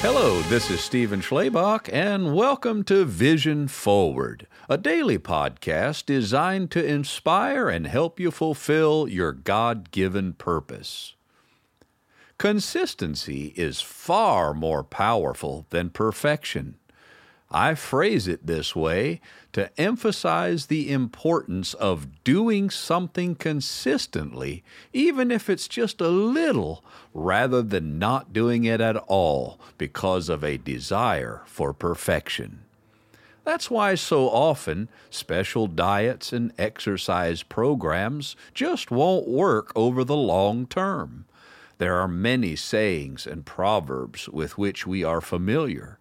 Hello, this is Stephen Schlebach, and welcome to Vision Forward, a daily podcast designed to inspire and help you fulfill your God given purpose. Consistency is far more powerful than perfection. I phrase it this way to emphasize the importance of doing something consistently, even if it's just a little, rather than not doing it at all because of a desire for perfection. That's why so often special diets and exercise programs just won't work over the long term. There are many sayings and proverbs with which we are familiar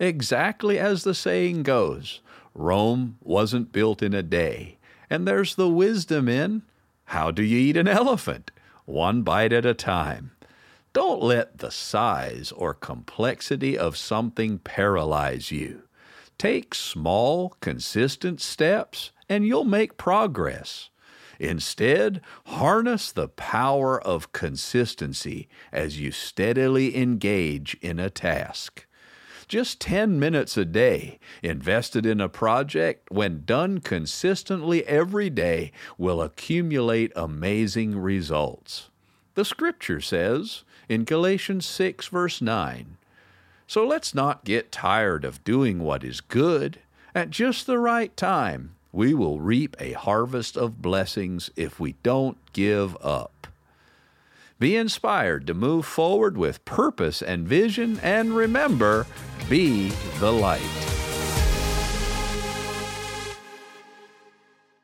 exactly as the saying goes Rome wasn't built in a day. And there's the wisdom in how do you eat an elephant? One bite at a time. Don't let the size or complexity of something paralyze you. Take small, consistent steps, and you'll make progress. Instead, harness the power of consistency as you steadily engage in a task. Just 10 minutes a day invested in a project, when done consistently every day, will accumulate amazing results. The scripture says in Galatians 6, verse 9. So let's not get tired of doing what is good. At just the right time, we will reap a harvest of blessings if we don't give up. Be inspired to move forward with purpose and vision, and remember, be the light.